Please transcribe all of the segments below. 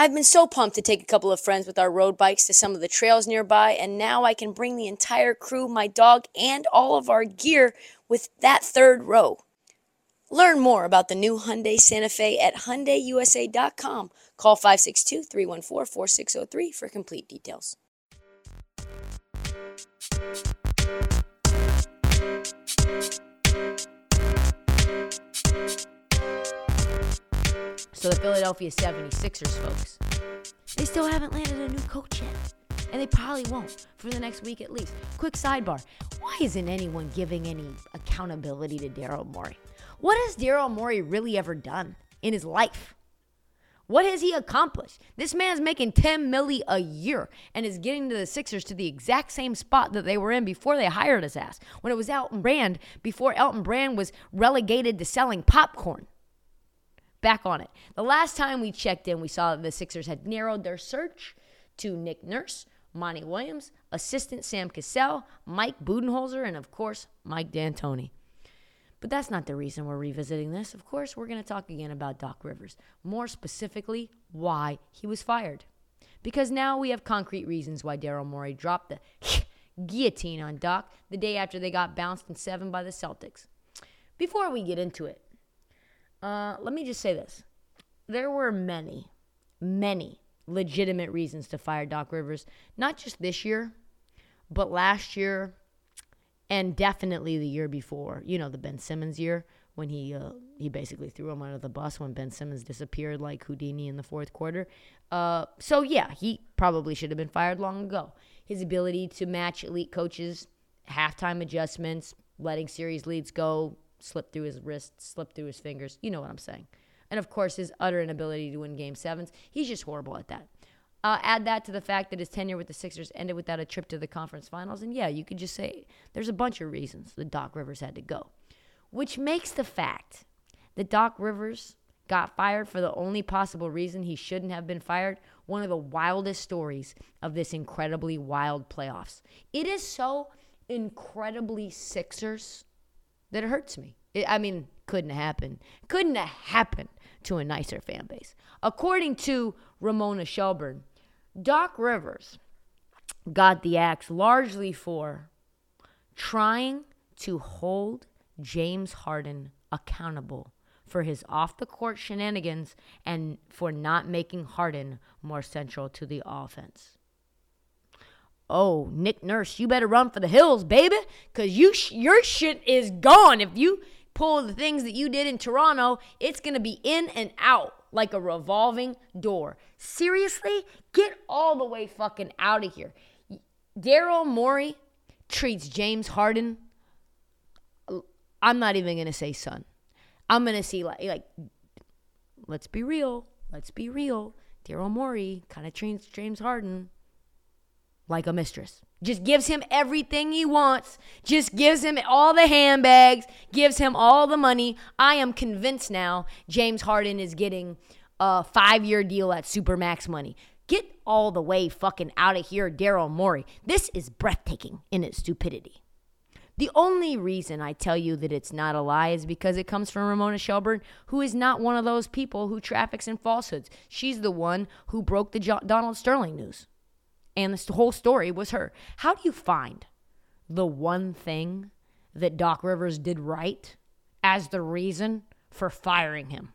I've been so pumped to take a couple of friends with our road bikes to some of the trails nearby, and now I can bring the entire crew, my dog, and all of our gear with that third row. Learn more about the new Hyundai Santa Fe at HyundaiUSA.com. Call 562-314-4603 for complete details. So the Philadelphia 76ers, folks, they still haven't landed a new coach yet. And they probably won't for the next week at least. Quick sidebar why isn't anyone giving any accountability to Daryl Morey? What has Daryl Morey really ever done in his life? What has he accomplished? This man's making 10 milli a year and is getting to the Sixers to the exact same spot that they were in before they hired his ass. When it was Elton Brand, before Elton Brand was relegated to selling popcorn back on it. The last time we checked in, we saw that the Sixers had narrowed their search to Nick Nurse, Monty Williams, assistant Sam Cassell, Mike Budenholzer, and of course, Mike D'Antoni. But that's not the reason we're revisiting this. Of course, we're going to talk again about Doc Rivers, more specifically, why he was fired. Because now we have concrete reasons why Daryl Morey dropped the guillotine on Doc the day after they got bounced in seven by the Celtics. Before we get into it, uh, let me just say this. There were many, many legitimate reasons to fire Doc Rivers, not just this year, but last year and definitely the year before. You know, the Ben Simmons year when he uh, he basically threw him under the bus when Ben Simmons disappeared like Houdini in the fourth quarter. Uh, so yeah, he probably should have been fired long ago. His ability to match elite coaches, halftime adjustments, letting series leads go, slip through his wrists, slip through his fingers. You know what I'm saying. And of course, his utter inability to win game sevens. He's just horrible at that. Uh, add that to the fact that his tenure with the Sixers ended without a trip to the conference finals. And yeah, you could just say there's a bunch of reasons that Doc Rivers had to go, which makes the fact that Doc Rivers got fired for the only possible reason he shouldn't have been fired one of the wildest stories of this incredibly wild playoffs. It is so incredibly Sixers that it hurts me. It, I mean, couldn't happen. Couldn't have happened to a nicer fan base. According to Ramona Shelburne, Doc Rivers got the axe largely for trying to hold James Harden accountable for his off the court shenanigans and for not making Harden more central to the offense. Oh, Nick Nurse, you better run for the hills, baby, because you sh- your shit is gone. If you pull the things that you did in Toronto, it's gonna be in and out like a revolving door. Seriously, get all the way fucking out of here. Daryl Morey treats James Harden. I'm not even gonna say son. I'm gonna see like like. Let's be real. Let's be real. Daryl Morey kind of treats James Harden like a mistress. Just gives him everything he wants, just gives him all the handbags, gives him all the money. I am convinced now James Harden is getting a five year deal at Supermax money. Get all the way fucking out of here, Daryl Morey. This is breathtaking in its stupidity. The only reason I tell you that it's not a lie is because it comes from Ramona Shelburne, who is not one of those people who traffics in falsehoods. She's the one who broke the jo- Donald Sterling news. And the whole story was her. How do you find the one thing that Doc Rivers did right as the reason for firing him?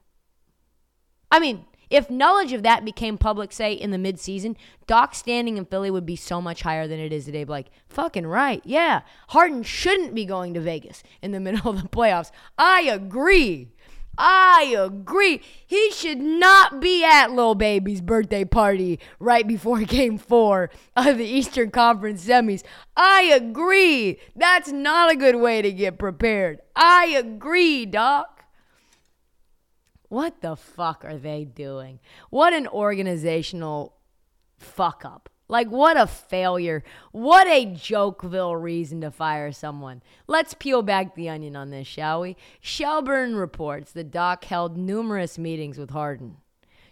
I mean, if knowledge of that became public, say in the midseason, Doc standing in Philly would be so much higher than it is today. Like, fucking right. Yeah. Harden shouldn't be going to Vegas in the middle of the playoffs. I agree. I agree. He should not be at Lil Baby's birthday party right before game four of the Eastern Conference semis. I agree. That's not a good way to get prepared. I agree, Doc. What the fuck are they doing? What an organizational fuck up. Like, what a failure. What a Jokeville reason to fire someone. Let's peel back the onion on this, shall we? Shelburne reports that Doc held numerous meetings with Harden,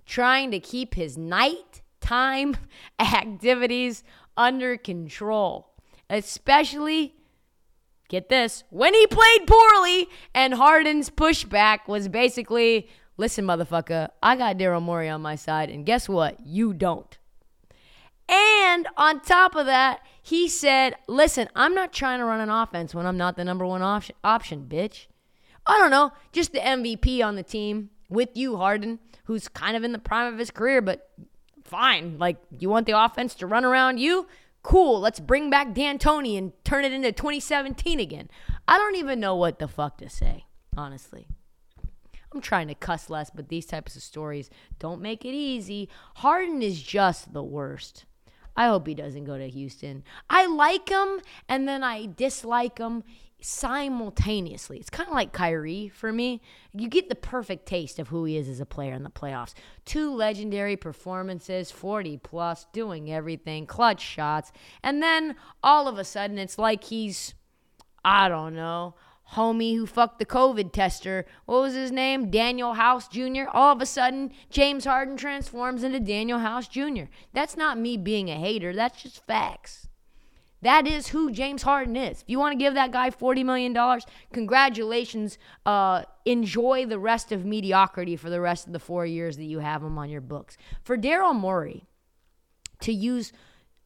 trying to keep his nighttime activities under control, especially. Get this, when he played poorly, and Harden's pushback was basically, listen, motherfucker, I got Daryl Morey on my side, and guess what? You don't. And on top of that, he said, listen, I'm not trying to run an offense when I'm not the number one option, option, bitch. I don't know, just the MVP on the team with you, Harden, who's kind of in the prime of his career, but fine. Like, you want the offense to run around you? Cool, let's bring back D'Antoni and turn it into 2017 again. I don't even know what the fuck to say, honestly. I'm trying to cuss less, but these types of stories don't make it easy. Harden is just the worst. I hope he doesn't go to Houston. I like him and then I dislike him simultaneously. It's kind of like Kyrie for me. You get the perfect taste of who he is as a player in the playoffs. Two legendary performances, 40 plus, doing everything, clutch shots. And then all of a sudden, it's like he's, I don't know, homie who fucked the COVID tester. What was his name? Danuel House Jr. All of a sudden, James Harden transforms into Danuel House Jr. That's not me being a hater, that's just facts. That is who James Harden is. If you want to give that guy $40 million, congratulations. Uh, enjoy the rest of mediocrity for the rest of the four years that you have him on your books. For Daryl Morey to use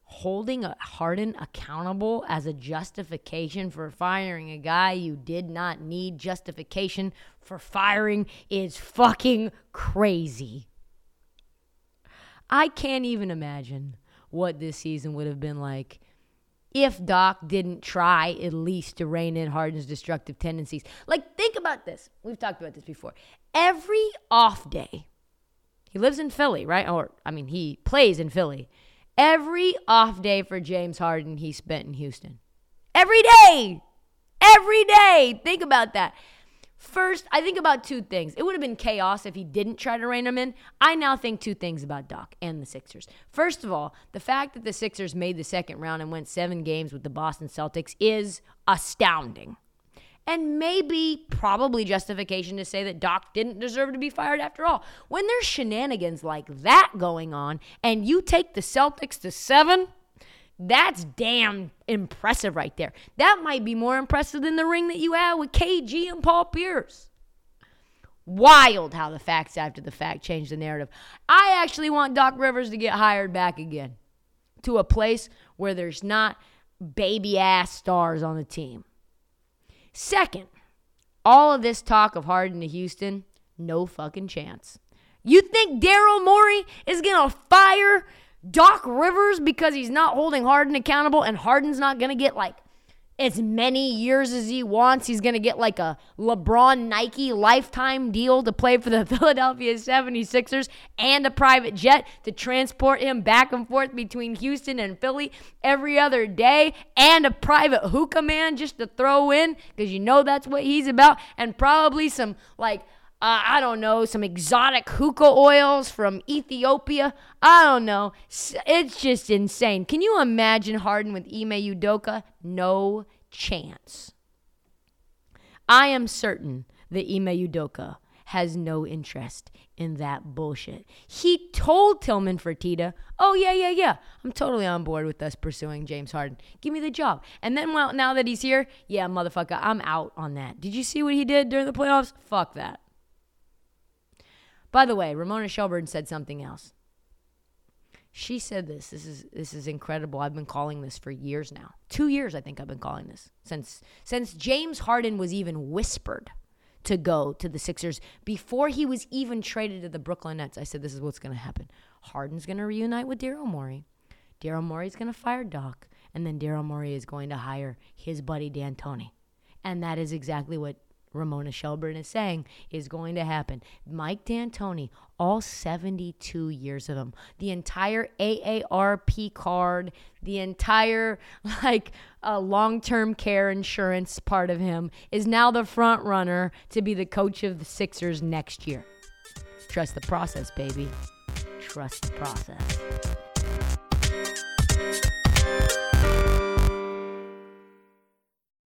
holding a Harden accountable as a justification for firing a guy you did not need justification for firing is fucking crazy. I can't even imagine what this season would have been like if Doc didn't try at least to rein in Harden's destructive tendencies. Like, think about this. We've talked about this before. Every off day, he lives in Philly, right? Or, I mean, he plays in Philly. Every off day for James Harden he spent in Houston. Every day. Every day. Think about that. First, I think about two things. It would have been chaos if he didn't try to rein him in. I now think two things about Doc and the Sixers. First of all, the fact that the Sixers made the second round and went seven games with the Boston Celtics is astounding and maybe probably justification to say that Doc didn't deserve to be fired after all. When there's shenanigans like that going on and you take the Celtics to seven, that's damn impressive right there. That might be more impressive than the ring that you had with KG and Paul Pierce. Wild how the facts after the fact change the narrative. I actually want Doc Rivers to get hired back again to a place where there's not baby ass stars on the team. Second, all of this talk of Harden to Houston, no fucking chance. You think Daryl Morey is going to fire Doc Rivers because he's not holding Harden accountable and Harden's not going to get like as many years as he wants. He's going to get like a LeBron Nike lifetime deal to play for the Philadelphia 76ers and a private jet to transport him back and forth between Houston and Philly every other day and a private hookah man just to throw in because you know that's what he's about and probably some like uh, I don't know, some exotic hookah oils from Ethiopia. I don't know. It's just insane. Can you imagine Harden with Ime Udoka? No chance. I am certain that Ime Udoka has no interest in that bullshit. He told Tillman Fertitta, "Oh yeah, yeah, yeah, I'm totally on board with us pursuing James Harden. Give me the job." And then, well, now that he's here, yeah, motherfucker, I'm out on that. Did you see what he did during the playoffs? Fuck that. By the way, Ramona Shelburne said something else. She said this. This is this is incredible. I've been calling this for years now. 2 years I think I've been calling this. Since since James Harden was even whispered to go to the Sixers before he was even traded to the Brooklyn Nets. I said this is what's going to happen. Harden's going to reunite with Daryl Morey. Daryl Morey's going to fire Doc, and then Daryl Morey is going to hire his buddy D'Antoni. And that is exactly what Ramona Shelburne is saying is going to happen. Mike D'Antoni, all 72 years of him, the entire AARP card, the entire like uh, long-term care insurance part of him is now the front runner to be the coach of the Sixers next year. Trust the process, baby. Trust the process.